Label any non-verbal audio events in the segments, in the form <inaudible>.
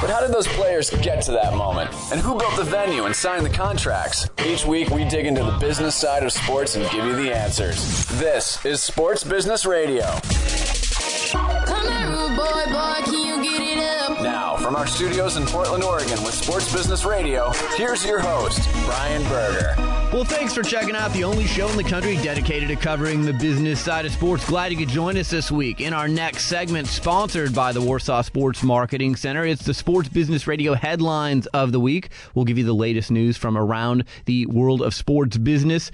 But how did those players get to that moment? And who built the venue and signed the contracts? Each week, we dig into the business side of sports and give you the answers. This is Sports Business Radio. Come on, boy, boy, can you get it up? Now, from our studios in Portland, Oregon with Sports Business Radio, here's your host, Brian Berger. Well, thanks for checking out the only show in the country dedicated to covering the business side of sports. Glad you could join us this week. In our next segment, sponsored by the Warsaw Sports Marketing Center, it's the Sports Business Radio headlines of the week. We'll give you the latest news from around the world of sports business.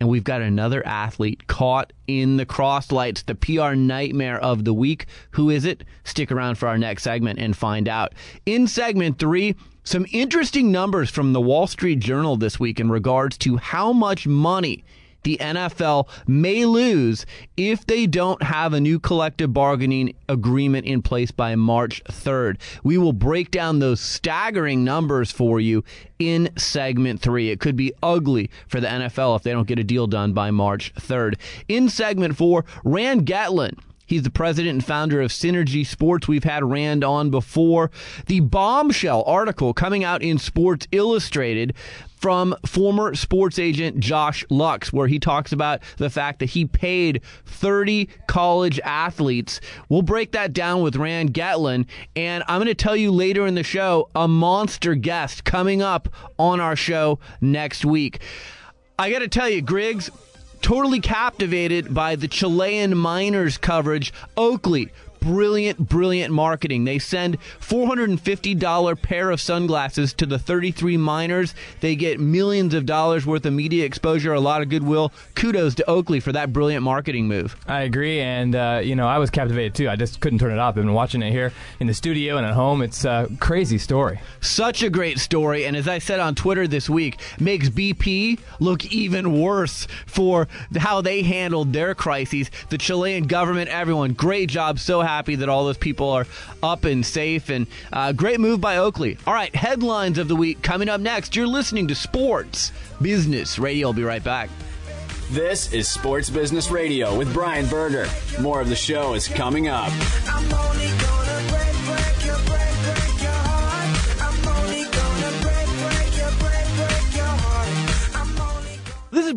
And we've got another athlete caught in the crosslights, the PR nightmare of the week. Who is it? Stick around for our next segment and find out. In segment three, some interesting numbers from the Wall Street Journal this week in regards to how much money the NFL may lose if they don't have a new collective bargaining agreement in place by March 3rd. We will break down those staggering numbers for you in segment three. It could be ugly for the NFL if they don't get a deal done by March 3rd. In segment four, Rand Getlin. He's the president and founder of Synergy Sports. We've had Rand on before. The bombshell article coming out in Sports Illustrated from former sports agent Josh Luchs, where he talks about the fact that he paid 30 college athletes. We'll break that down with Rand Getlin, and I'm going to tell you later in the show a monster guest coming up on our show next week. I got to tell you, Griggs, totally captivated by the Chilean miners coverage. Oakley, brilliant, brilliant marketing. They send $450 pair of sunglasses to the 33 miners. They get millions of dollars worth of media exposure, a lot of goodwill. Kudos to Oakley for that brilliant marketing move. I agree, and uh, you know I was captivated too. I just couldn't turn it off. I've been watching it here in the studio and at home. It's a crazy story. Such a great story, and as I said on Twitter this week, makes BP look even worse for how they handled their crises. The Chilean government, everyone, great job. So happy that all those people are up and safe, and uh, great move by Oakley. All right, headlines of the week coming up next. You're listening to Sports Business Radio. I'll be right back. This is Sports Business Radio with Brian Berger. More of the show is coming up.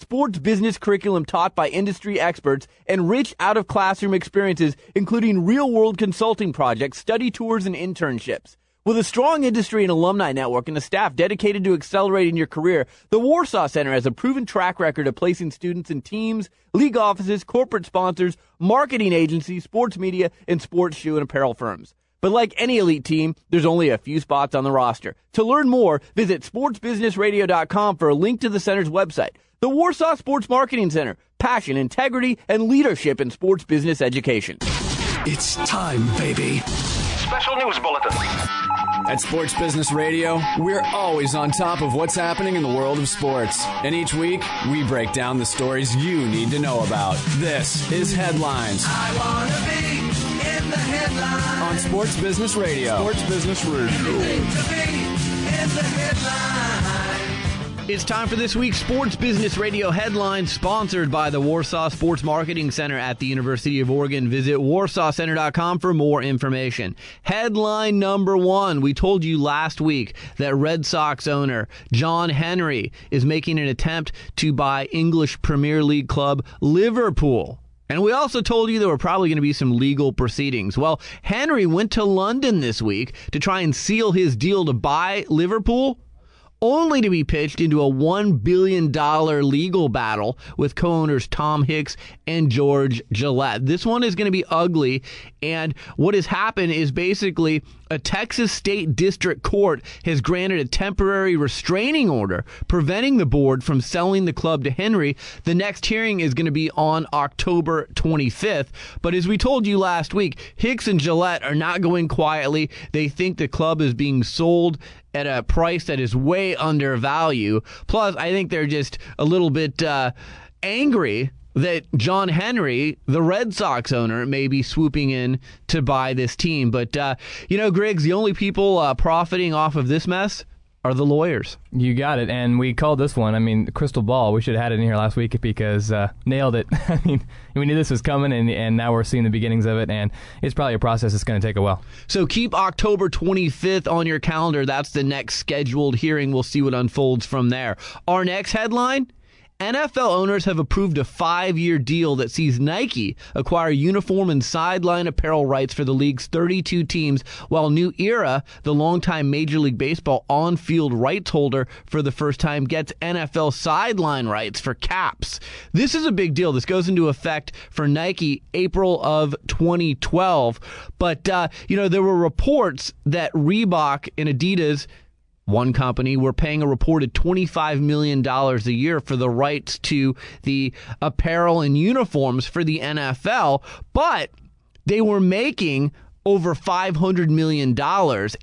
sports business curriculum taught by industry experts, and rich out of classroom experiences, including real world consulting projects, study tours, and internships. With a strong industry and alumni network and a staff dedicated to accelerating your career, the Warsaw Center has a proven track record of placing students in teams, league offices, corporate sponsors, marketing agencies, sports media, and sports shoe and apparel firms. But like any elite team, there's only a few spots on the roster. To learn more, visit sportsbusinessradio.com for a link to the center's website. The Warsaw Sports Marketing Center. Passion, integrity, and leadership in sports business education. It's time, baby. Special news bulletin. At Sports Business Radio, we're always on top of what's happening in the world of sports. And each week, we break down the stories you need to know about. This is Headlines I wanna be in the headlines. on Sports Business Radio. Sports Business Radio. It's time for this week's Sports Business Radio headline, sponsored by the Warsaw Sports Marketing Center at the University of Oregon. Visit warsawcenter.com for more information. Headline number one We told you last week that Red Sox owner John Henry is making an attempt to buy English Premier League club Liverpool. And we also told you there were probably going to be some legal proceedings. Well, Henry went to London this week to try and seal his deal to buy Liverpool only to be pitched into a $1 billion legal battle with co owners Tom Hicks and George Gillett. This one is going to be ugly, And what has happened is basically a Texas state district court has granted a temporary restraining order preventing the board from selling the club to Henry. The next hearing is going to be on October 25th. But as we told you last week, Hicks and Gillett are not going quietly. They think the club is being sold at a price that is way under value. Plus, I think they're just a little bit uh, angry that John Henry, the Red Sox owner, may be swooping in to buy this team. But, uh, you know, Griggs, the only people uh, profiting off of this mess are the lawyers. You got it. And we called this one, I mean, Crystal Ball. We should have had it in here last week because uh, nailed it. <laughs> I mean, we knew this was coming, and, and now we're seeing the beginnings of it. And it's probably a process that's going to take a while. So keep October 25th on your calendar. That's the next scheduled hearing. We'll see what unfolds from there. Our next headline NFL owners have approved a five year deal that sees Nike acquire uniform and sideline apparel rights for the league's 32 teams, while New Era, the longtime Major League Baseball on field rights holder for the first time, gets NFL sideline rights for caps. This is a big deal. This goes into effect for Nike April of 2012. But, uh, you know, there were reports that Reebok and Adidas one company were paying a reported $25 million a year for the rights to the apparel and uniforms for the NFL, but they were making over $500 million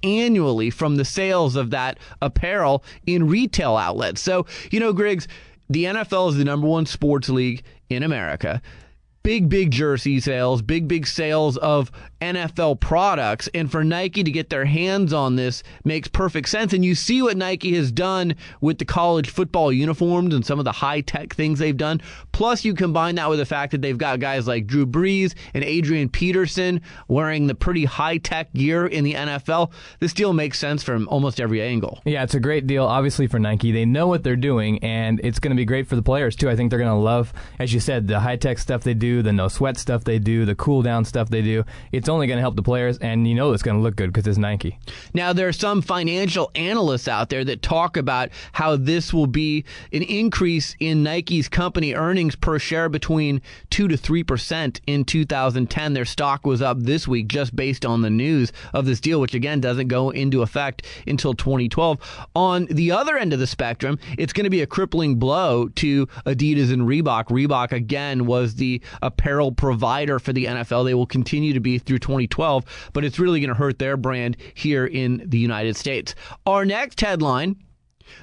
annually from the sales of that apparel in retail outlets. So, you know, Griggs, the NFL is the number one sports league in America big, big jersey sales, big, big sales of NFL products. And for Nike to get their hands on this makes perfect sense. And you see what Nike has done with the college football uniforms and some of the high tech things they've done. Plus, you combine that with the fact that they've got guys like Drew Brees and Adrian Peterson wearing the pretty high tech gear in the NFL. This deal makes sense from almost every angle. Yeah, it's a great deal, obviously, for Nike. They know what they're doing, and it's going to be great for the players, too. I think they're going to love, as you said, the high tech stuff they do, the no sweat stuff they do, the cool down stuff they do. It's only going to help the players, and you know it's going to look good because it's Nike. Now, there are some financial analysts out there that talk about how this will be an increase in Nike's company earnings per share between 2 to 3% in 2010. Their stock was up this week just based on the news of this deal, which again doesn't go into effect until 2012. On the other end of the spectrum, it's going to be a crippling blow to Adidas and Reebok. Reebok, again, was the apparel provider for the NFL. They will continue to be through 2012, but it's really going to hurt their brand here in the United States. Our next headline.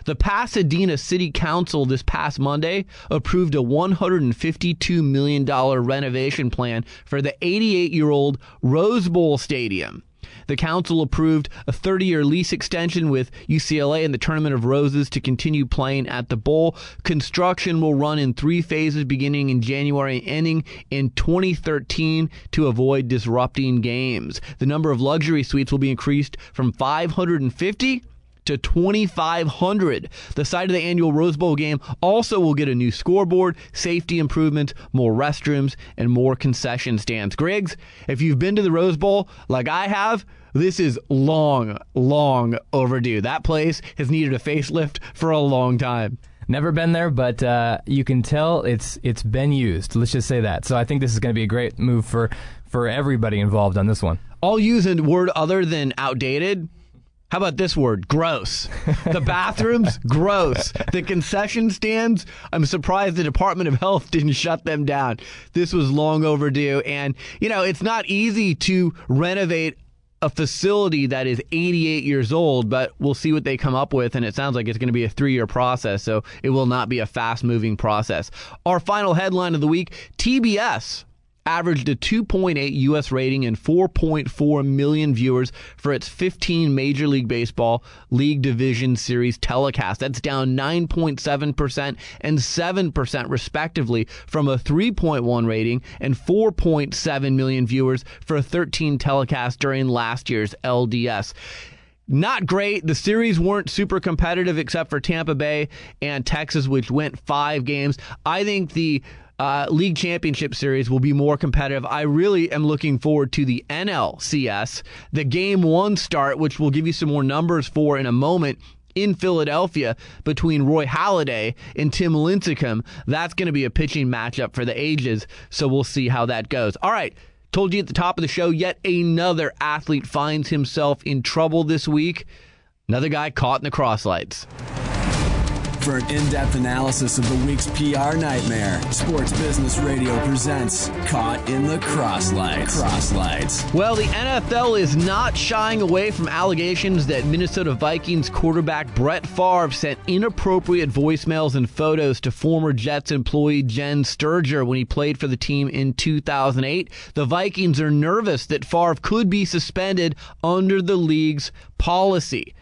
The Pasadena City Council this past Monday approved a $152 million renovation plan for the 88 year old Rose Bowl Stadium. The council approved a 30 year lease extension with UCLA and the Tournament of Roses to continue playing at the Bowl. Construction will run in three phases beginning in January and ending in 2013 to avoid disrupting games. The number of luxury suites will be increased from 550 to 2,500. The site of the annual Rose Bowl game also will get a new scoreboard, safety improvements, more restrooms, and more concession stands. Griggs, if you've been to the Rose Bowl like I have, this is long, long overdue. That place has needed a facelift for a long time. Never been there, but uh, you can tell it's it's been used. Let's just say that. So I think this is going to be a great move for for everybody involved on this one. I'll use a word other than outdated. How about this word? Gross. The <laughs> bathrooms, gross. The concession stands, I'm surprised the Department of Health didn't shut them down. This was long overdue. And, you know, it's not easy to renovate a facility that is 88 years old, but we'll see what they come up with. And it sounds like it's going to be a three year process, so it will not be a fast moving process. Our final headline of the week TBS averaged a 2.8 U.S. rating and 4.4 million viewers for its 15 Major League Baseball League Division Series telecast. That's down 9.7% and 7% respectively from a 3.1 rating and 4.7 million viewers for 13 telecasts during last year's LDS not great. The series weren't super competitive except for Tampa Bay and Texas, which went five games. I think the uh, league championship series will be more competitive. I really am looking forward to the NLCS, the game one start, which we'll give you some more numbers for in a moment in Philadelphia between Roy Halladay and Tim Lincecum. That's going to be a pitching matchup for the ages, so we'll see how that goes. All right. Told you at the top of the show, yet another athlete finds himself in trouble this week. Another guy caught in the crosslights. For an in depth analysis of the week's PR nightmare, Sports Business Radio presents Caught in the Crosslights. Crosslights. Well, the NFL is not shying away from allegations that Minnesota Vikings quarterback Brett Favre sent inappropriate voicemails and photos to former Jets employee Jen Sterger when he played for the team in 2008. The Vikings are nervous that Favre could be suspended under the league's policy.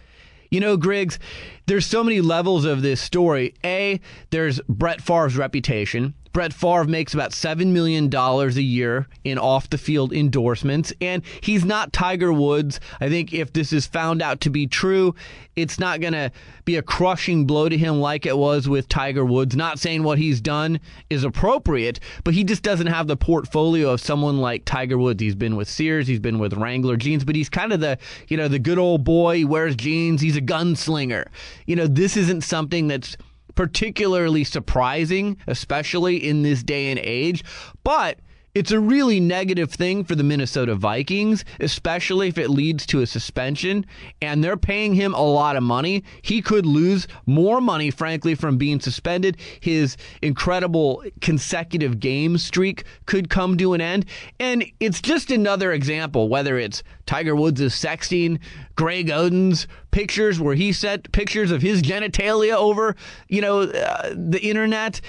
You know, Griggs, there's so many levels of this story. A, there's Brett Favre's reputation. Brett Favre makes about $7 million a year in off the field endorsements, and he's not Tiger Woods. I think if this is found out to be true, it's not going to be a crushing blow to him like it was with Tiger Woods. Not saying what he's done is appropriate, but he just doesn't have the portfolio of someone like Tiger Woods. He's been with Sears, he's been with Wrangler jeans, but he's kind of the, you know, the good old boy, he wears jeans, he's a gunslinger. You know, this isn't something that's particularly surprising, especially in this day and age. But it's a really negative thing for the Minnesota Vikings, especially if it leads to a suspension and they're paying him a lot of money. He could lose more money, frankly, from being suspended. His incredible consecutive game streak could come to an end. And it's just another example, whether it's Tiger Woods' sexting, Greg Oden's pictures where he sent pictures of his genitalia over, you know, uh, the internet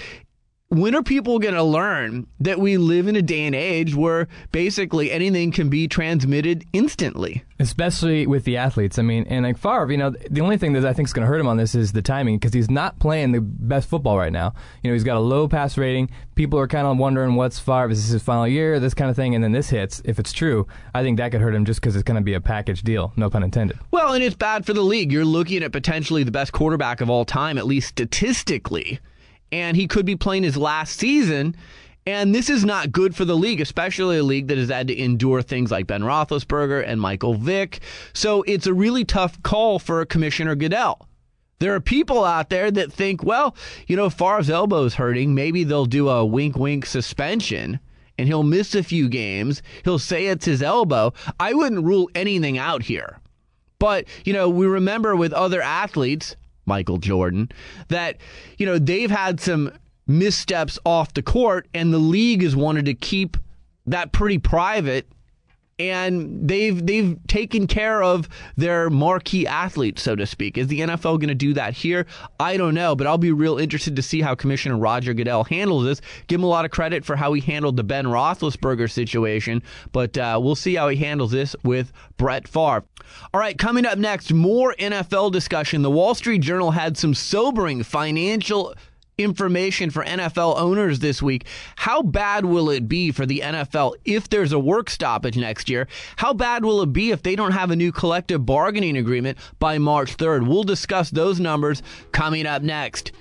when are people going to learn that we live in a day and age where basically anything can be transmitted instantly? Especially with the athletes. I mean, and like Favre, you know, the only thing that I think is going to hurt him on this is the timing because he's not playing the best football right now. You know, he's got a low pass rating. People are kind of wondering what's Favre, is this his final year, this kind of thing. And then this hits. If it's true, I think that could hurt him just because it's going to be a package deal. No pun intended. Well, and it's bad for the league. You're looking at potentially the best quarterback of all time, at least statistically and he could be playing his last season. And this is not good for the league, especially a league that has had to endure things like Ben Roethlisberger and Michael Vick. So it's a really tough call for Commissioner Goodell. There are people out there that think, well, you know, Favre's elbow's hurting. Maybe they'll do a wink wink suspension and he'll miss a few games. He'll say it's his elbow. I wouldn't rule anything out here. But, you know, we remember with other athletes, Michael Jordan, that, you know, they've had some missteps off the court and the league has wanted to keep that pretty private and they've they've taken care of their marquee athletes, so to speak. Is the NFL going to do that here? I don't know, but I'll be real interested to see how Commissioner Roger Goodell handles this. Give him a lot of credit for how he handled the Ben Roethlisberger situation, but uh, we'll see how he handles this with Brett Favre. All right, coming up next, more NFL discussion. The Wall Street Journal had some sobering financial information for NFL owners this week. How bad will it be for the NFL if there's a work stoppage next year? How bad will it be if they don't have a new collective bargaining agreement by March 3rd? We'll discuss those numbers coming up next.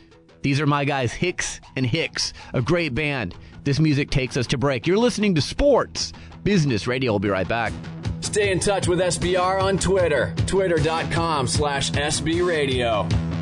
These are my guys, Hicks and Hicks, a great band. This music takes us to break. You're listening to Sports Business Radio. We'll be right back. Stay in touch with SBR on Twitter, twitter.com slash SBRadio.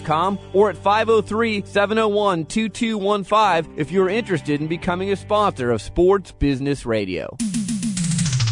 sportsbusinessradio.com or at 503 701 2215 if you're interested in becoming a sponsor of Sports Business Radio.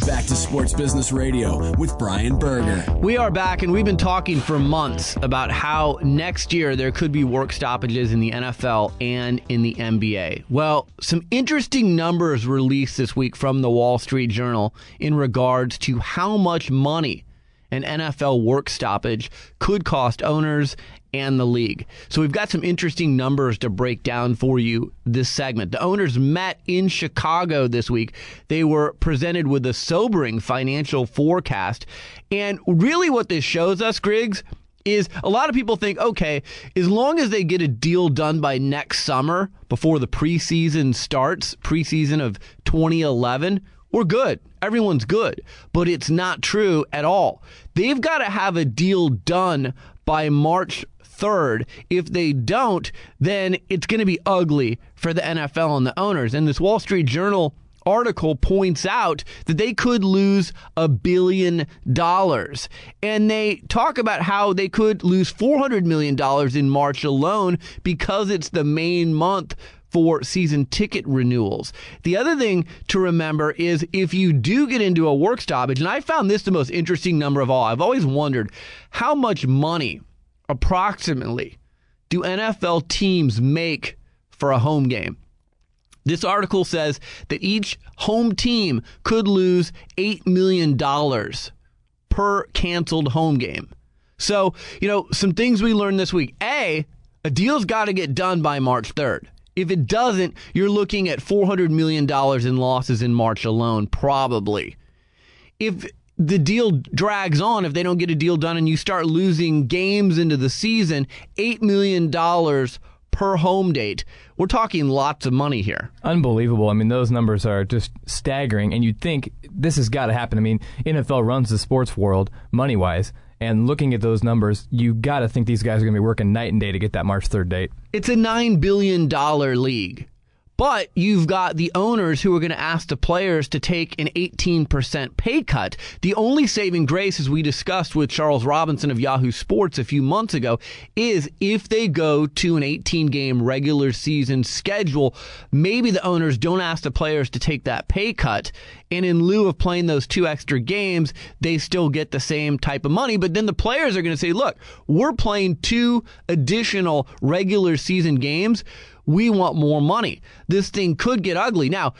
Back to Sports Business Radio with Brian Berger. We are back, and we've been talking for months about how next year there could be work stoppages in the NFL and in the NBA. Well, some interesting numbers released this week from the Wall Street Journal in regards to how much money an NFL work stoppage could cost owners and the league. So we've got some interesting numbers to break down for you this segment. The owners met in Chicago this week. They were presented with a sobering financial forecast. And really what this shows us, Griggs, is a lot of people think, okay, as long as they get a deal done by next summer before the preseason starts, preseason of 2011, we're good. Everyone's good. But it's not true at all. They've got to have a deal done by March 3rd. If they don't, then it's going to be ugly for the NFL and the owners. And this Wall Street Journal article points out that they could lose a billion dollars. And they talk about how they could lose $400 million in March alone because it's the main month for season ticket renewals. The other thing to remember is if you do get into a work stoppage, and I found this the most interesting number of all, I've always wondered how much money approximately do NFL teams make for a home game? This article says that each home team could lose $8 million per canceled home game. So, you know, some things we learned this week. A, a deal's got to get done by March 3rd. If it doesn't, you're looking at $400 million in losses in March alone, probably. If the deal drags on, if they don't get a deal done and you start losing games into the season, $8 million per home date. We're talking lots of money here. Unbelievable. I mean, those numbers are just staggering, and you'd think this has got to happen. I mean, NFL runs the sports world money wise. And looking at those numbers, you got to think these guys are going to be working night and day to get that March 3rd date. It's a $9 billion league. But you've got the owners who are going to ask the players to take an 18% pay cut. The only saving grace, as we discussed with Charles Robinson of Yahoo Sports a few months ago, is if they go to an 18 game regular season schedule, maybe the owners don't ask the players to take that pay cut. And in lieu of playing those two extra games, they still get the same type of money. But then the players are going to say, look, we're playing two additional regular season games we want more money. This thing could get ugly. Now,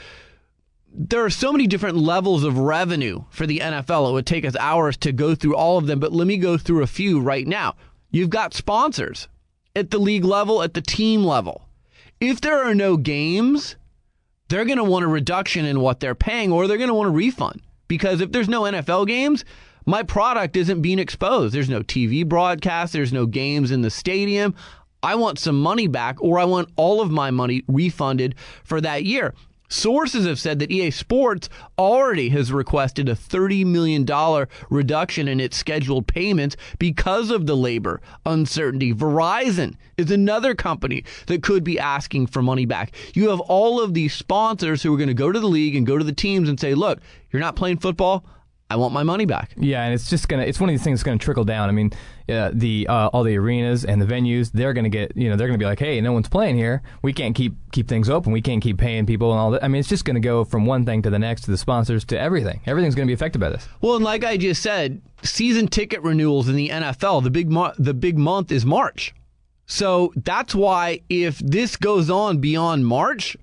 there are so many different levels of revenue for the NFL. It would take us hours to go through all of them, but let me go through a few right now. You've got sponsors at the league level, at the team level. If there are no games, they're going to want a reduction in what they're paying or they're going to want a refund. Because if there's no NFL games, my product isn't being exposed. There's no TV broadcast, there's no games in the stadium. I want some money back or I want all of my money refunded for that year. Sources have said that EA Sports already has requested a $30 million reduction in its scheduled payments because of the labor uncertainty. Verizon is another company that could be asking for money back. You have all of these sponsors who are going to go to the league and go to the teams and say, look, you're not playing football. I want my money back. Yeah, and it's just gonna. It's one of these things that's gonna trickle down. I mean, uh, the uh, all the arenas and the venues, they're gonna get. You know, they're gonna be like, hey, no one's playing here. We can't keep keep things open. We can't keep paying people and all that. I mean, it's just gonna go from one thing to the next to the sponsors to everything. Everything's gonna be affected by this. Well, and like I just said, season ticket renewals in the NFL, the big mo- the big month is March. So that's why if this goes on beyond March,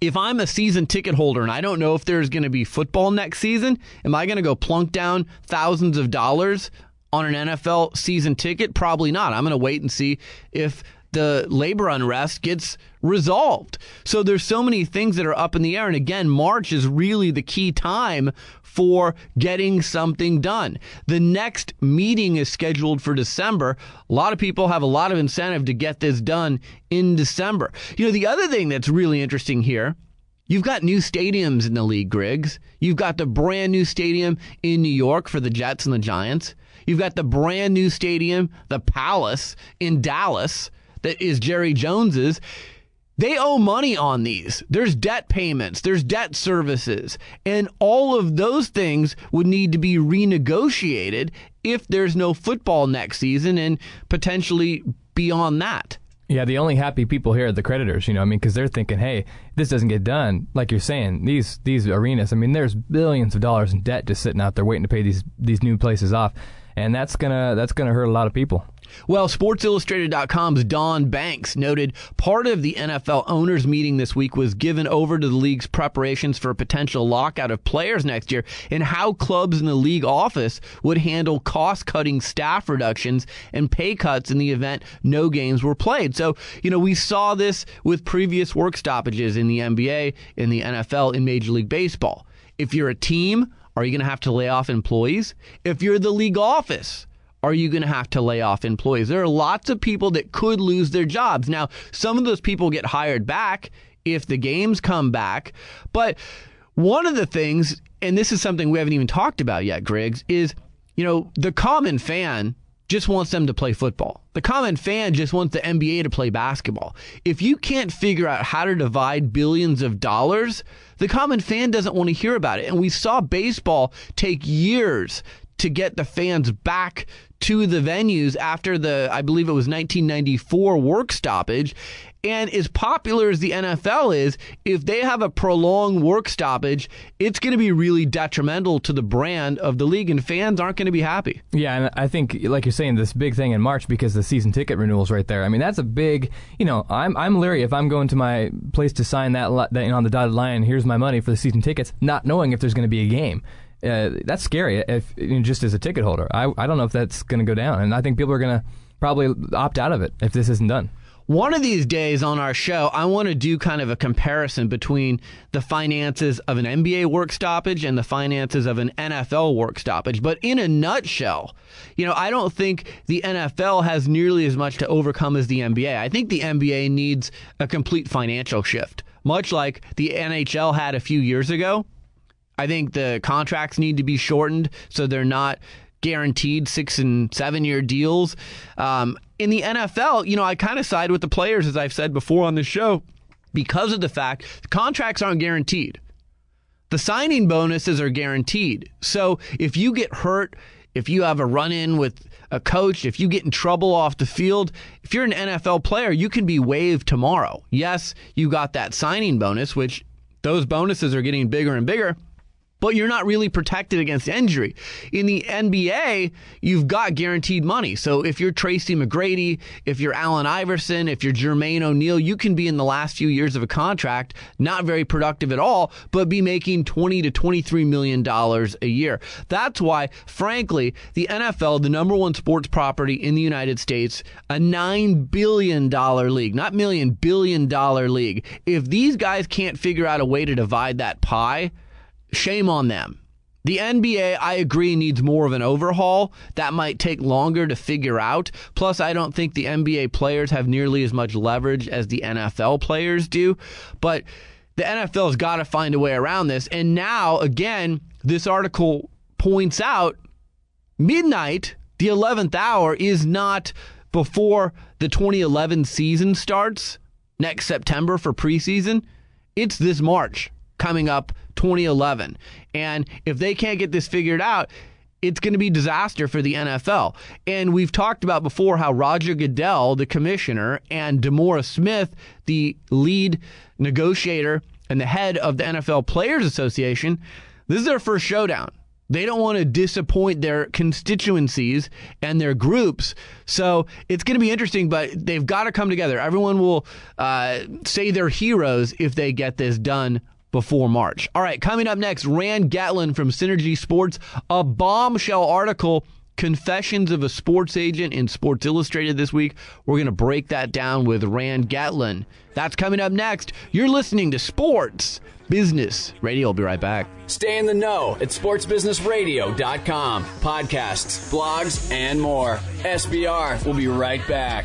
if I'm a season ticket holder and I don't know if there's going to be football next season, am I going to go plunk down thousands of dollars on an NFL season ticket? Probably not. I'm going to wait and see if the labor unrest gets resolved. So there's so many things that are up in the air and again March is really the key time for getting something done. The next meeting is scheduled for December. A lot of people have a lot of incentive to get this done in December. You know, the other thing that's really interesting here You've got new stadiums in the league, Griggs. You've got the brand new stadium in New York for the Jets and the Giants. You've got the brand new stadium, the Palace in Dallas, that is Jerry Jones's. they owe money on these. There's debt payments, there's debt services, and all of those things would need to be renegotiated if there's no football next season and potentially beyond that. Yeah, the only happy people here are the creditors, you know. I mean, because they're thinking, "Hey, this doesn't get done." Like you're saying, these these arenas. I mean, there's billions of dollars in debt just sitting out there waiting to pay these these new places off, and that's gonna that's gonna hurt a lot of people. Well, SportsIllustrated.com's Don Banks noted part of the NFL owners meeting this week was given over to the league's preparations for a potential lockout of players next year and how clubs in the league office would handle cost cutting staff reductions and pay cuts in the event no games were played. So, you know, we saw this with previous work stoppages in the NBA, in the NFL, in Major League Baseball. If you're a team, are you going to have to lay off employees? If you're the league office, are you going to have to lay off employees? There are lots of people that could lose their jobs. Now, some of those people get hired back if the games come back. But one of the things, and this is something we haven't even talked about yet, Griggs, is, you know, the common fan just wants them to play football. The common fan just wants the NBA to play basketball. If you can't figure out how to divide billions of dollars, the common fan doesn't want to hear about it. And we saw baseball take years to get the fans back to the venues after the, I believe it was 1994 work stoppage. And as popular as the NFL is, if they have a prolonged work stoppage, it's going to be really detrimental to the brand of the league, and fans aren't going to be happy. Yeah, and I think, like you're saying, this big thing in March because the season ticket renewals right there. I mean, that's a big. You know, I'm I'm leery if I'm going to my place to sign that, that you know, on the dotted line. Here's my money for the season tickets, not knowing if there's going to be a game. Uh, that's scary. If you know, just as a ticket holder, I I don't know if that's going to go down, and I think people are going to probably opt out of it if this isn't done. One of these days on our show, I want to do kind of a comparison between the finances of an NBA work stoppage and the finances of an NFL work stoppage. But in a nutshell, you know, I don't think the NFL has nearly as much to overcome as the NBA. I think the NBA needs a complete financial shift, much like the NHL had a few years ago. I think the contracts need to be shortened so they're not guaranteed six and seven year deals. Um, in the NFL, you know, I kind of side with the players, as I've said before on this show, because of the fact the contracts aren't guaranteed. The signing bonuses are guaranteed. So if you get hurt, if you have a run in with a coach, if you get in trouble off the field, if you're an NFL player, you can be waived tomorrow. Yes, you got that signing bonus, which those bonuses are getting bigger and bigger but you're not really protected against injury. In the NBA, you've got guaranteed money. So if you're Tracy McGrady, if you're Allen Iverson, if you're Jermaine O'Neal, you can be in the last few years of a contract, not very productive at all, but be making 20 to 23 million dollars a year. That's why, frankly, the NFL, the number one sports property in the United States, a nine billion dollar league, not million, billion dollar league. If these guys can't figure out a way to divide that pie, shame on them. The NBA, I agree, needs more of an overhaul. That might take longer to figure out. Plus, I don't think the NBA players have nearly as much leverage as the NFL players do. But the NFL's got to find a way around this. And now, again, this article points out midnight, the 11th hour, is not before the 2011 season starts next September for preseason. It's this March coming up 2011. And if they can't get this figured out, it's going to be disaster for the NFL. And we've talked about before how Roger Goodell, the commissioner, and DeMaurice Smith, the lead negotiator and the head of the NFL Players Association, this is their first showdown. They don't want to disappoint their constituencies and their groups. So it's going to be interesting, but they've got to come together. Everyone will uh, say they're heroes if they get this done before March. All right, coming up next, Rand Getlin from Synergy Sports, a bombshell article. Confessions of a Sports Agent in Sports Illustrated this week. We're going to break that down with Rand Getlin. That's coming up next. You're listening to Sports Business Radio. I'll be right back. Stay in the know at sportsbusinessradio.com. Podcasts, blogs, and more. SBR will be right back.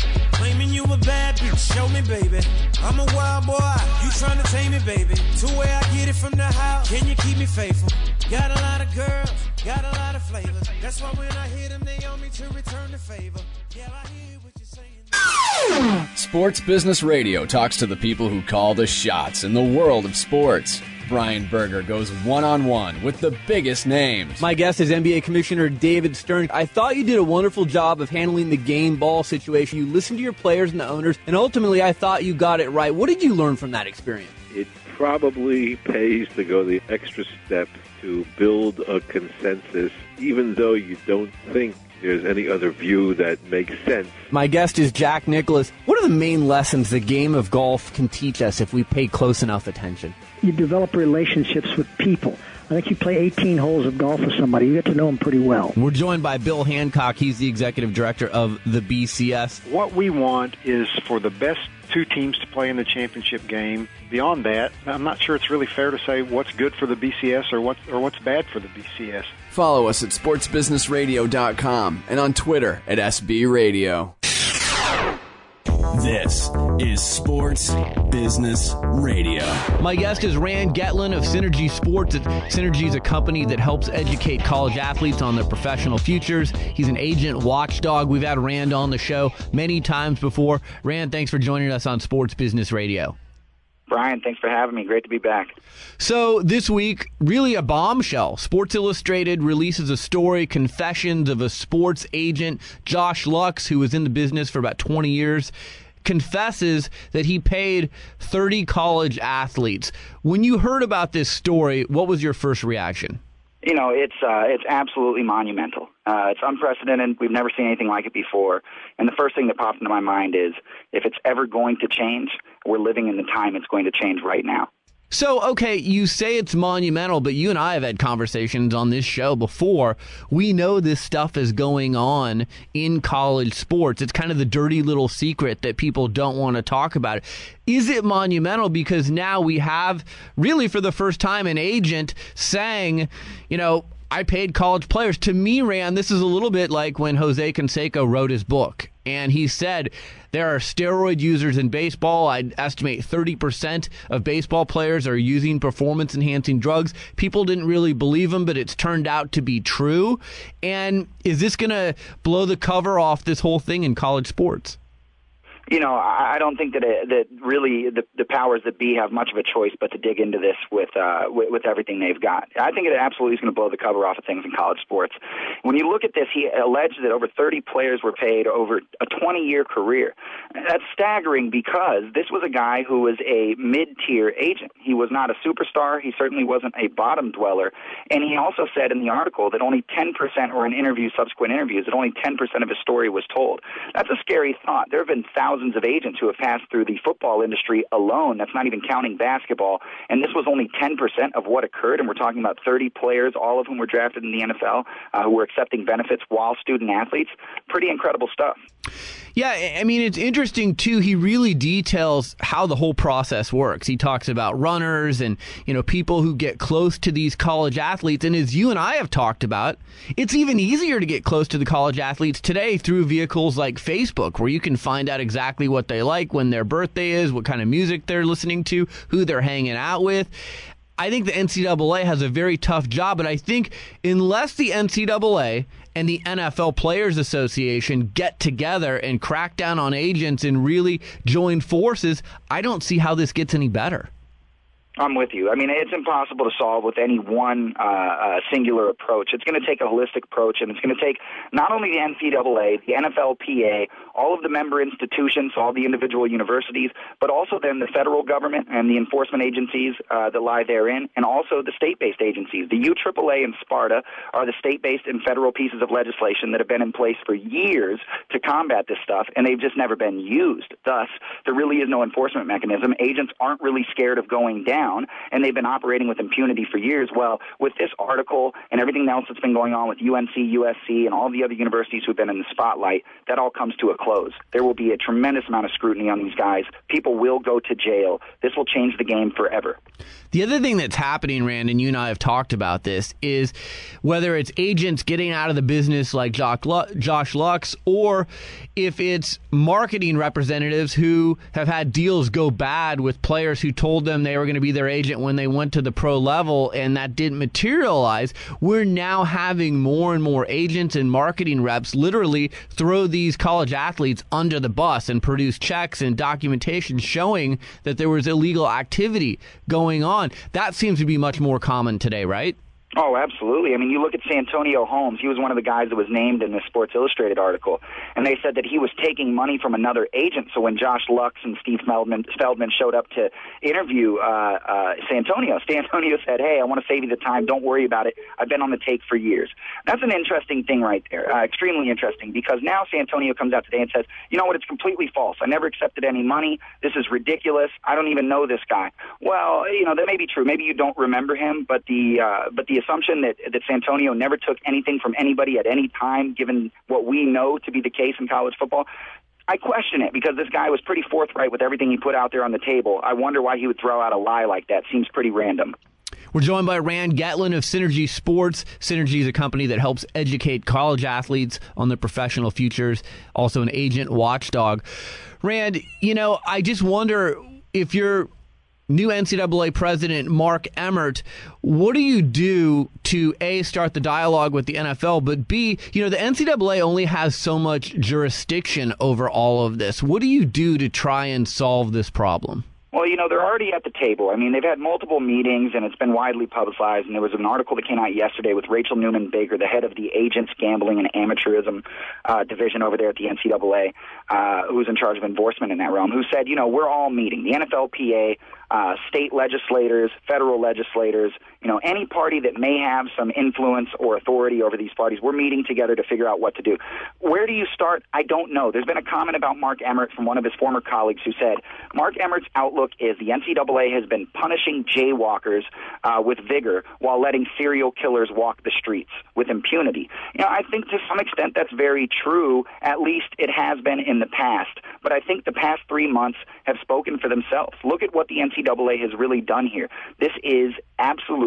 show me, baby. I'm a wild boy, you tryna tame me, baby. Two way I get it from the house. Can you keep me faithful? Got a lot of girls, got a lot of flavors. That's why when I hit them, they on me to return the favor. Yeah, I hear what you're saying. Sports Business Radio talks to the people who call the shots in the world of sports. Brian Berger goes one on one with the biggest names. My guest is NBA Commissioner David Stern. I thought you did a wonderful job of handling the game ball situation. You listened to your players and the owners, and ultimately, I thought you got it right. What did you learn from that experience? It probably pays to go the extra step to build a consensus, even though you don't think there's any other view that makes sense. My guest is Jack Nicklaus. What are the main lessons the game of golf can teach us if we pay close enough attention? You develop relationships with people. I think you play 18 holes of golf with somebody, you get to know them pretty well. We're joined by Bill Hancock. He's the executive director of the BCS. What we want is for the best two teams to play in the championship game. Beyond that, I'm not sure it's really fair to say what's good for the BCS or what or what's bad for the BCS. Follow us at sportsbusinessradio.com and on Twitter at SB Radio. This is Sports Business Radio. My guest is Rand Getlin of Synergy Sports. Synergy is a company that helps educate college athletes on their professional futures. He's an agent watchdog. We've had Rand on the show many times before. Rand, thanks for joining us on Sports Business Radio. Brian, thanks for having me. Great to be back. So, this week, really a bombshell. Sports Illustrated releases a story, Confessions of a Sports Agent. Josh Luchs, who was in the business for about 20 years, confesses that he paid 30 college athletes. When you heard about this story, what was your first reaction? You know, it's uh, it's absolutely monumental. Uh, it's unprecedented. We've never seen anything like it before. And the first thing that popped into my mind is, if it's ever going to change, we're living in the time it's going to change right now. So, okay, you say it's monumental, but you and I have had conversations on this show before. We know this stuff is going on in college sports. It's kind of the dirty little secret that people don't want to talk about. Is it monumental because now we have, really for the first time, an agent saying, you know, I paid college players. To me, Rand, this is a little bit like when Jose Canseco wrote his book. And he said there are steroid users in baseball. I'd estimate 30% of baseball players are using performance enhancing drugs. People didn't really believe him, but it's turned out to be true. And is this going to blow the cover off this whole thing in college sports? You know, I don't think that it, that really the, the powers that be have much of a choice but to dig into this with, uh, with with everything they've got. I think it absolutely is going to blow the cover off of things in college sports. When you look at this, he alleged that over 30 players were paid over a 20-year career. That's staggering because this was a guy who was a mid-tier agent. He was not a superstar. He certainly wasn't a bottom dweller. And he also said in the article that only 10%, or in interviews, subsequent interviews, that only 10% of his story was told. That's a scary thought. There have been thousands thousands of agents who have passed through the football industry alone. That's not even counting basketball. And this was only 10% of what occurred. And we're talking about 30 players, all of whom were drafted in the NFL, uh, who were accepting benefits while student athletes. Pretty incredible stuff. Yeah, I mean, it's interesting too. He really details how the whole process works. He talks about runners and, you know, people who get close to these college athletes. And as you and I have talked about, it's even easier to get close to the college athletes today through vehicles like Facebook, where you can find out exactly what they like, when their birthday is, what kind of music they're listening to, who they're hanging out with. I think the NCAA has a very tough job, but I think unless the NCAA and the NFL Players Association get together and crack down on agents and really join forces, I don't see how this gets any better. I'm with you. I mean, it's impossible to solve with any one uh, uh, singular approach. It's going to take a holistic approach, and it's going to take not only the NCAA, the NFLPA, all of the member institutions, all the individual universities, but also then the federal government and the enforcement agencies uh, that lie therein, and also the state-based agencies. The UAAA and Sparta are the state-based and federal pieces of legislation that have been in place for years to combat this stuff, and they've just never been used. Thus, there really is no enforcement mechanism. Agents aren't really scared of going down down, and they've been operating with impunity for years. Well, with this article and everything else that's been going on with UNC, USC, and all the other universities who've been in the spotlight, that all comes to a close. There will be a tremendous amount of scrutiny on these guys. People will go to jail. This will change the game forever. The other thing that's happening, Rand, and you and I have talked about this, is whether it's agents getting out of the business like Josh Luchs, or if it's marketing representatives who have had deals go bad with players who told them they were going to be their agent when they went to the pro level and that didn't materialize. We're now having more and more agents and marketing reps literally throw these college athletes under the bus and produce checks and documentation showing that there was illegal activity going on. That seems to be much more common today, right? Oh, absolutely. I mean, you look at Santonio Holmes. He was one of the guys that was named in the Sports Illustrated article, and they said that he was taking money from another agent. So when Josh Luchs and Steve Feldman, Feldman showed up to interview uh, uh, Santonio, <laughs> Santonio said, "Hey, I want to save you the time. Don't worry about it. I've been on the take for years." That's an interesting thing right there. Uh, extremely interesting because now Santonio comes out today and says, "You know what? It's completely false. I never accepted any money. This is ridiculous. I don't even know this guy." Well, you know that may be true. Maybe you don't remember him, but the uh, but the assumption that that Santonio never took anything from anybody at any time, given what we know to be the case in college football, I question it because this guy was pretty forthright with everything he put out there on the table. I wonder why he would throw out a lie like that. Seems pretty random. We're joined by Rand Getlin of Synergy Sports. Synergy is a company that helps educate college athletes on their professional futures, also an agent watchdog. Rand, you know, I just wonder if you're new NCAA president Mark Emmert, what do you do to A, start the dialogue with the NFL, but B, you know, the NCAA only has so much jurisdiction over all of this. What do you do to try and solve this problem? Well, you know, they're already at the table. I mean, they've had multiple meetings and it's been widely publicized. And there was an article that came out yesterday with Rachel Newman Baker, the head of the Agents Gambling and Amateurism uh, division over there at the NCAA, uh, who's in charge of enforcement in that realm, who said, you know, we're all meeting. The NFLPA, uh, state legislators, federal legislators, you know, any party that may have some influence or authority over these parties, we're meeting together to figure out what to do. Where do you start? I don't know. There's been a comment about Mark Emmert from one of his former colleagues who said Mark Emmert's outlook is the NCAA has been punishing jaywalkers uh, with vigor while letting serial killers walk the streets with impunity. You know, I think to some extent that's very true. At least it has been in the past. But I think the past three months have spoken for themselves. Look at what the NCAA has really done here. This is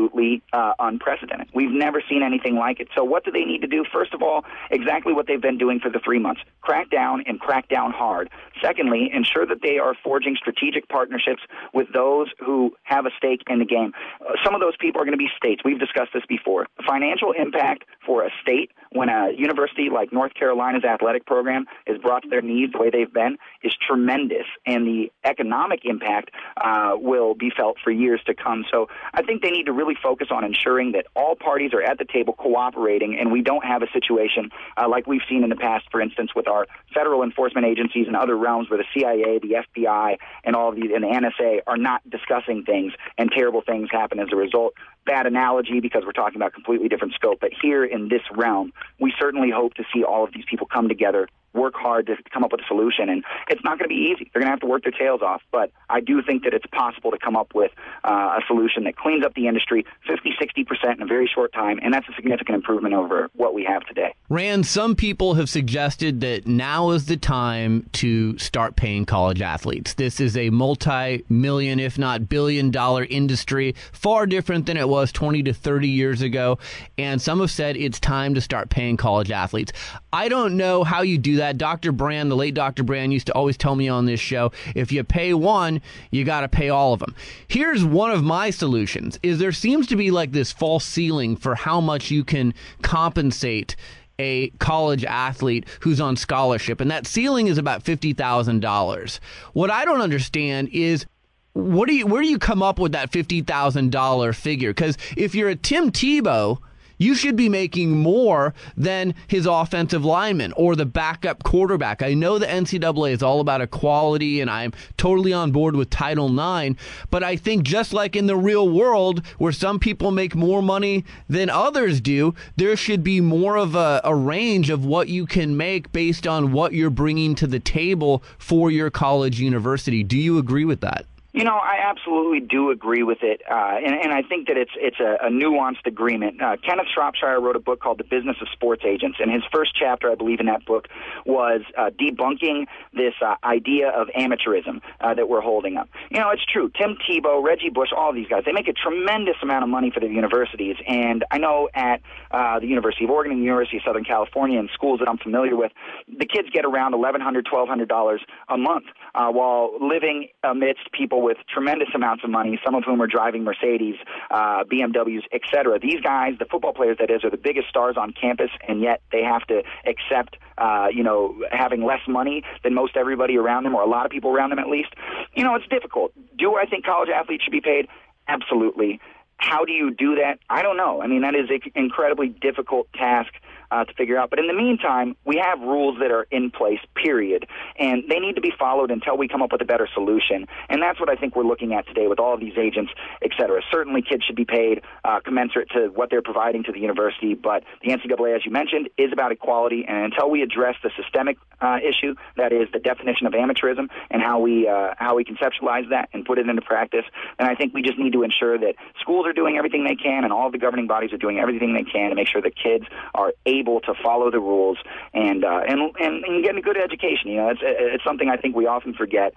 absolutely uh, unprecedented. We've never seen anything like it. So, what do they need to do? First of all, exactly what they've been doing for the three months crack down and crack down hard. Secondly, ensure that they are forging strategic partnerships with those who have a stake in the game. Uh, some of those people are going to be states. We've discussed this before. Financial impact for a state when a university like North Carolina's athletic program is brought to their knees the way they've been is tremendous, and the economic impact uh, will be felt for years to come. So I think they need to really focus on ensuring that all parties are at the table cooperating, and we don't have a situation uh, like we've seen in the past, for instance, with our federal enforcement agencies and other realms where the CIA, the FBI, and all of these, and the NSA are not discussing things, and terrible things happen as a result bad analogy because we're talking about completely different scope. But here in this realm, we certainly hope to see all of these people come together, work hard to come up with a solution. And it's not going to be easy. They're going to have to work their tails off. But I do think that it's possible to come up with uh, a solution that cleans up the industry 50, 60% in a very short time. And that's a significant improvement over what we have today. Rand, some people have suggested that now is the time to start paying college athletes. This is a multi million, if not billion dollar industry, far different than it was 20 to 30 years ago. And some have said it's time to start paying college athletes. I don't know how you do that. Dr. Brand, the late Dr. Brand, used to always tell me on this show if you pay one, you got to pay all of them. Here's one of my solutions is there seems to be like this false ceiling for how much you can compensate a college athlete who's on scholarship, and that ceiling is about $50,000. What I don't understand is what do you where do you come up with that fifty thousand dollar figure? Because if you're a Tim Tebow, you should be making more than his offensive lineman or the backup quarterback. I know the NCAA is all about equality, and I'm totally on board with Title IX, but I think just like in the real world, where some people make more money than others do, there should be more of a, a range of what you can make based on what you're bringing to the table for your college university. Do you agree with that? You know, I absolutely do agree with it, uh, and, and I think that it's it's a, a nuanced agreement. Uh, Kenneth Shropshire wrote a book called The Business of Sports Agents, and his first chapter, I believe, in that book was uh, debunking this uh, idea of amateurism uh, that we're holding up. You know, it's true. Tim Tebow, Reggie Bush, all these guys, they make a tremendous amount of money for their universities, and I know at uh, the University of Oregon and the University of Southern California and schools that I'm familiar with, the kids get around eleven hundred, twelve hundred dollars a month uh, while living amidst people with tremendous amounts of money, some of whom are driving Mercedes, uh, BMWs, etc. These guys, the football players that is, are the biggest stars on campus, and yet they have to accept, uh, you know, having less money than most everybody around them, or a lot of people around them at least. You know, it's difficult. Do I think college athletes should be paid? Absolutely. How do you do that? I don't know. I mean, that is an incredibly difficult task uh, to figure out. But in the meantime, we have rules that are in place, period, and they need to be followed until we come up with a better solution. And that's what I think we're looking at today with all of these agents, et cetera. Certainly, kids should be paid uh, commensurate to what they're providing to the university, but the NCAA, as you mentioned, is about equality. And until we address the systemic uh, issue, that is the definition of amateurism and how we uh, how we conceptualize that and put it into practice, And I think we just need to ensure that schools are doing everything they can and all the governing bodies are doing everything they can to make sure that kids are able to follow the rules and uh, and, and and get a good education. You know, it's it's something I think we often forget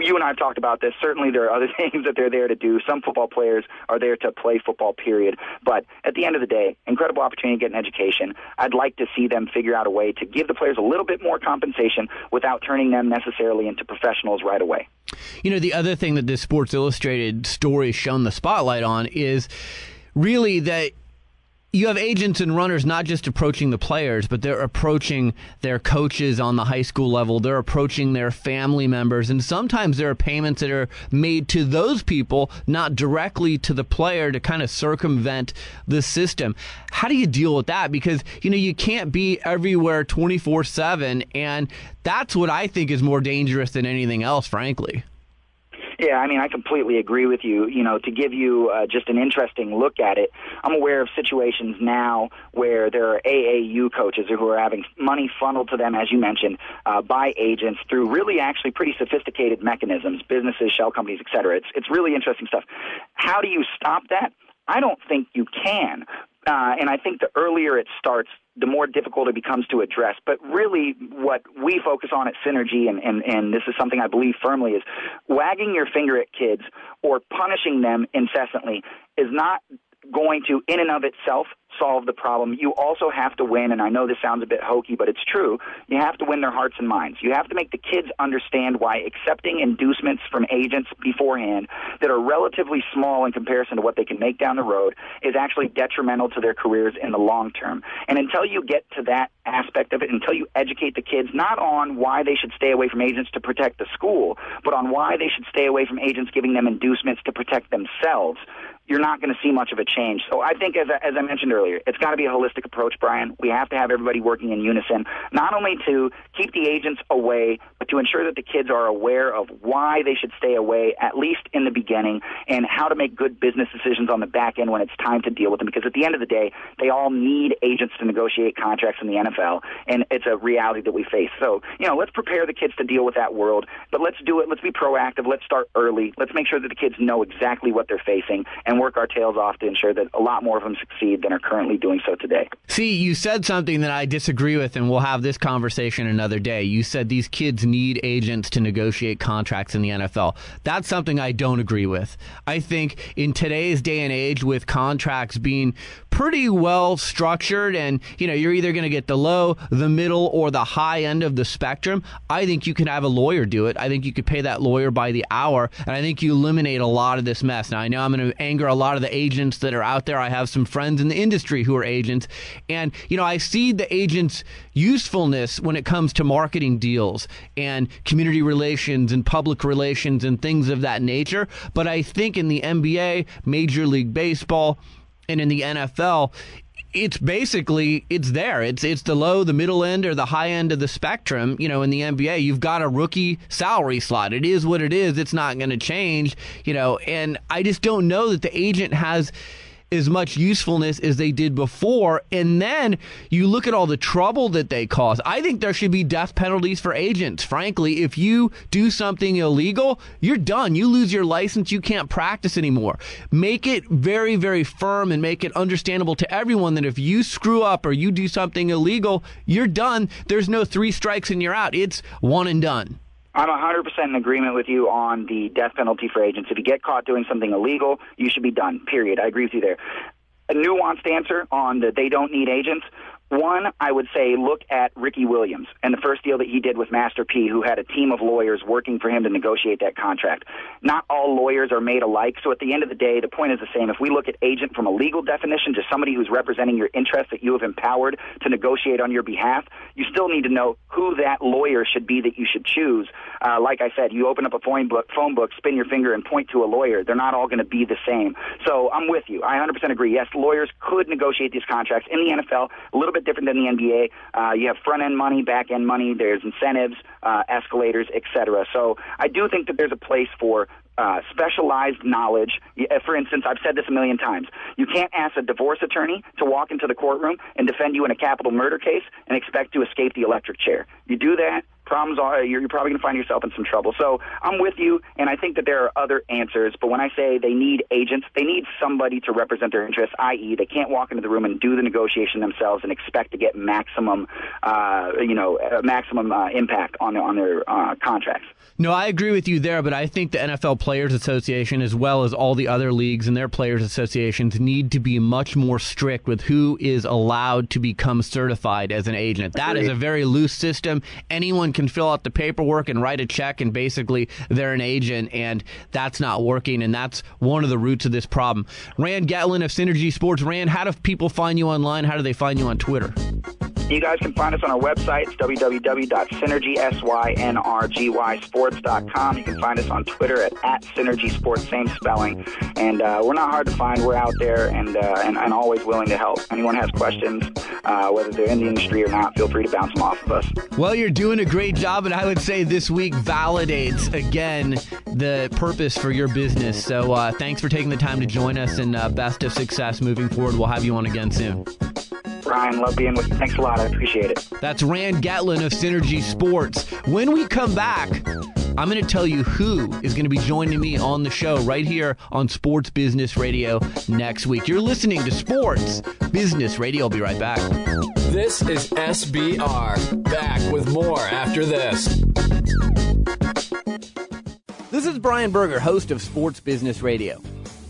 you and I have talked about this. Certainly, there are other <laughs> things that they're there to do. Some football players are there to play football, period. But at the end of the day, incredible opportunity to get an education. I'd like to see them figure out a way to give the players a little bit more compensation without turning them necessarily into professionals right away. You know, the other thing that this Sports Illustrated story shone the spotlight on is really that you have agents and runners not just approaching the players, but they're approaching their coaches on the high school level. They're approaching their family members. And sometimes there are payments that are made to those people, not directly to the player to kind of circumvent the system. How do you deal with that? Because, you know, you can't be everywhere 24 7. And that's what I think is more dangerous than anything else, frankly. Yeah, I mean, I completely agree with you. You know, to give you uh, just an interesting look at it, I'm aware of situations now where there are AAU coaches who are having money funneled to them, as you mentioned, uh, by agents through really actually pretty sophisticated mechanisms, businesses, shell companies, et cetera. It's, it's really interesting stuff. How do you stop that? I don't think you can. Uh, and I think the earlier it starts, the more difficult it becomes to address. But really, what we focus on at Synergy, and, and, and this is something I believe firmly, is wagging your finger at kids or punishing them incessantly is not going to, in and of itself, solve the problem. You also have to win, and I know this sounds a bit hokey, but it's true. You have to win their hearts and minds. You have to make the kids understand why accepting inducements from agents beforehand that are relatively small in comparison to what they can make down the road is actually detrimental to their careers in the long term. And until you get to that aspect of it, until you educate the kids not on why they should stay away from agents to protect the school, but on why they should stay away from agents giving them inducements to protect themselves, you're not going to see much of a change. So I think, as I, as I mentioned earlier, it's got to be a holistic approach, Brian. We have to have everybody working in unison, not only to keep the agents away, to ensure that the kids are aware of why they should stay away, at least in the beginning, and how to make good business decisions on the back end when it's time to deal with them. Because at the end of the day, they all need agents to negotiate contracts in the NFL, and it's a reality that we face. So, you know, let's prepare the kids to deal with that world, but let's do it. Let's be proactive. Let's start early. Let's make sure that the kids know exactly what they're facing and work our tails off to ensure that a lot more of them succeed than are currently doing so today. See, you said something that I disagree with, and we'll have this conversation another day. You said these kids need agents to negotiate contracts in the NFL. That's something I don't agree with. I think in today's day and age, with contracts being pretty well structured, and you know, you're either going to get the low, the middle, or the high end of the spectrum. I think you can have a lawyer do it. I think you could pay that lawyer by the hour, and I think you eliminate a lot of this mess. Now, I know I'm going to anger a lot of the agents that are out there. I have some friends in the industry who are agents, and you know, I see the agents' usefulness when it comes to marketing deals and community relations and public relations and things of that nature. But I think in the NBA, Major League Baseball, and in the NFL, it's basically it's there. It's it's the low, the middle end, or the high end of the spectrum. You know, in the NBA, you've got a rookie salary slot. It is what it is. It's not going to change. You know, and I just don't know that the agent has as much usefulness as they did before. And then you look at all the trouble that they cause. I think there should be death penalties for agents. Frankly, if you do something illegal, you're done. You lose your license. You can't practice anymore. Make it very, very firm and make it understandable to everyone that if you screw up or you do something illegal, you're done. There's no three strikes and you're out. It's one and done. I'm 100% in agreement with you on the death penalty for agents. If you get caught doing something illegal, you should be done, period. I agree with you there. A nuanced answer on the they don't need agents. One, I would say look at Ricky Williams and the first deal that he did with Master P, who had a team of lawyers working for him to negotiate that contract. Not all lawyers are made alike, so at the end of the day, the point is the same. If we look at agent from a legal definition to somebody who's representing your interests that you have empowered to negotiate on your behalf, you still need to know who that lawyer should be that you should choose. Uh, like I said, you open up a phone book, phone book, spin your finger, and point to a lawyer. They're not all going to be the same. So I'm with you. I 100% agree. Yes, lawyers could negotiate these contracts in the NFL a little bit different than the NBA. Uh, you have front end money, back end money. There's incentives, uh, escalators, etc. So I do think that there's a place for uh, specialized knowledge. Uh, For instance, I've said this a million times. You can't ask a divorce attorney to walk into the courtroom and defend you in a capital murder case and expect to escape the electric chair. You do that, problems are you're, you're probably going to find yourself in some trouble. So I'm with you, and I think that there are other answers. But when I say they need agents, they need somebody to represent their interests. I.e., they can't walk into the room and do the negotiation themselves and expect to get maximum, uh, you know, uh, maximum uh, impact on their on their uh, contracts. No, I agree with you there, but I think the NFL Players Association, as well as all the other leagues and their players associations, need to be much more strict with who is allowed to become certified as an agent. That is a very loose system. Anyone can fill out the paperwork and write a check, and basically they're an agent, and that's not working, and that's one of the roots of this problem. Rand Getlin of Synergy Sports. Rand, how do people find you online? How do they find you on Twitter? You guys can find us on our website, it's www.synergy.sports.com. You can find us on Twitter at, at Synergy Sports, same spelling. And uh, we're not hard to find. We're out there and, uh, and, and always willing to help. Anyone has questions, uh, whether they're in the industry or not, feel free to bounce them off of us. Well, you're doing a great job, and I would say this week validates again the purpose for your business. So uh, thanks for taking the time to join us, and uh, best of success moving forward. We'll have you on again soon. Brian, love being with you. Thanks a lot. I appreciate it. That's Rand Getlin of Synergy Sports. When we come back, I'm going to tell you who is going to be joining me on the show right here on Sports Business Radio next week. You're listening to Sports Business Radio. I'll be right back. This is SBR. Back with more after this. This is Brian Berger, host of Sports Business Radio.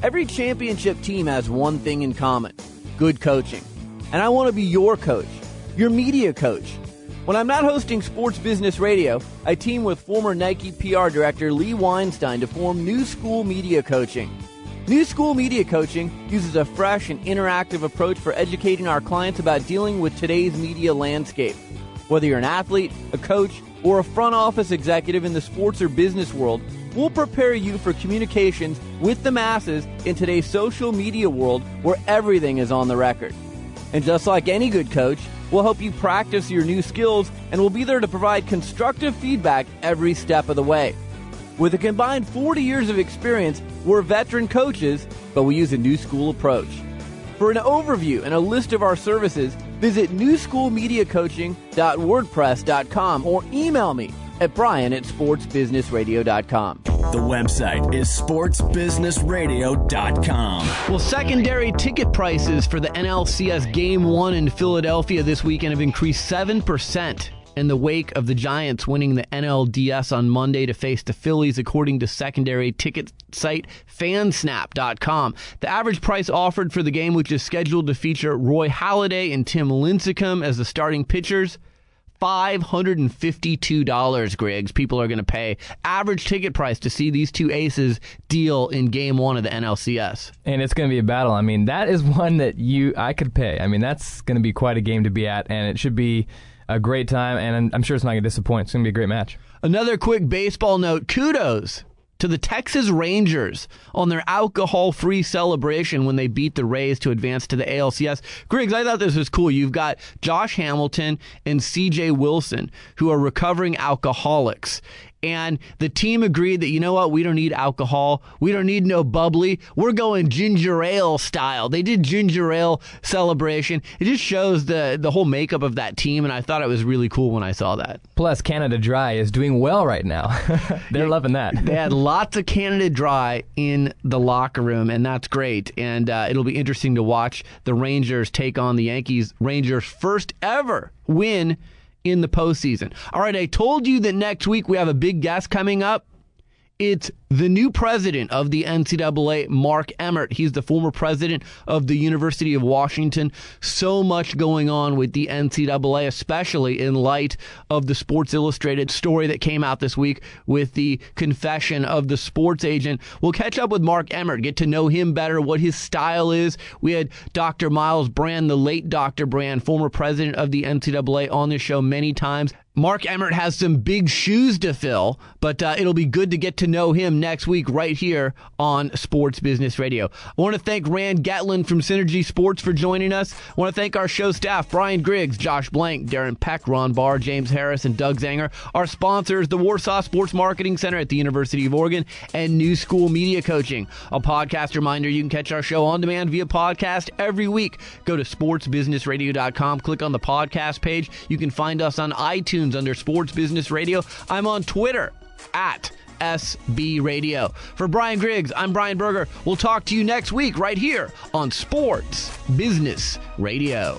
Every championship team has one thing in common good coaching. And I want to be your coach, your media coach. When I'm not hosting Sports Business Radio, I team with former Nike PR director Lee Weinstein to form New School Media Coaching. New School Media Coaching uses a fresh and interactive approach for educating our clients about dealing with today's media landscape. Whether you're an athlete, a coach, or a front office executive in the sports or business world, we'll prepare you for communications with the masses in today's social media world where everything is on the record. And just like any good coach, we'll help you practice your new skills and we'll be there to provide constructive feedback every step of the way. With a combined 40 years of experience, we're veteran coaches, but we use a new school approach. For an overview and a list of our services, visit newschoolmediacoaching.wordpress.com or email me at brian at sportsbusinessradio.com. The website is sportsbusinessradio.com. Well, secondary ticket prices for the NLCS Game 1 in Philadelphia this weekend have increased 7% in the wake of the Giants winning the NLDS on Monday to face the Phillies, according to secondary ticket site fansnap.com. The average price offered for the game, which is scheduled to feature Roy Halladay and Tim Lincecum as the starting pitchers, $552, Griggs. People are going to pay average ticket price to see these two aces deal in game one of the NLCS. And it's going to be a battle. I mean, that is one that you I could pay. I mean, that's going to be quite a game to be at, and it should be a great time. And I'm sure it's not going to disappoint. It's going to be a great match. Another quick baseball note kudos to the Texas Rangers on their alcohol free celebration when they beat the Rays to advance to the ALCS. Griggs, I thought this was cool. You've got Josh Hamilton and CJ Wilson, who are recovering alcoholics. And the team agreed that you know what we don't need alcohol we don't need no bubbly we're going ginger ale style they did ginger ale celebration it just shows the the whole makeup of that team and i thought it was really cool when i saw that Plus, Canada Dry is doing well right now. <laughs> They're loving that. they had lots of Canada Dry in the locker room, and that's great. And uh, it'll be interesting to watch the Rangers take on the Yankees. Rangers' first ever win in the postseason. All right, I told you that next week we have a big guest coming up. It's the new president of the NCAA, Mark Emmert. He's the former president of the University of Washington. So much going on with the NCAA, especially in light of the Sports Illustrated story that came out this week with the confession of the sports agent. We'll catch up with Mark Emmert, get to know him better, what his style is. We had Dr. Myles Brand, the late Dr. Brand, former president of the NCAA, on this show many times. Mark Emmert has some big shoes to fill, but uh, it'll be good to get to know him next week right here on Sports Business Radio. I want to thank Rand Getlin from Synergy Sports for joining us. I want to thank our show staff, Brian Griggs, Josh Blank, Darren Peck, Ron Barr, James Harris, and Doug Zanger. Our sponsors, the Warsaw Sports Marketing Center at the University of Oregon and New School Media Coaching. A podcast reminder, you can catch our show on demand via podcast every week. Go to sportsbusinessradio.com, click on the podcast page. You can find us on iTunes under Sports Business Radio. I'm on Twitter at SB Radio. For Brian Griggs, I'm Brian Berger. We'll talk to you next week right here on Sports Business Radio.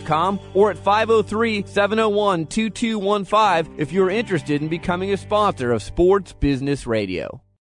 or at 503 701 2215 if you're interested in becoming a sponsor of Sports Business Radio.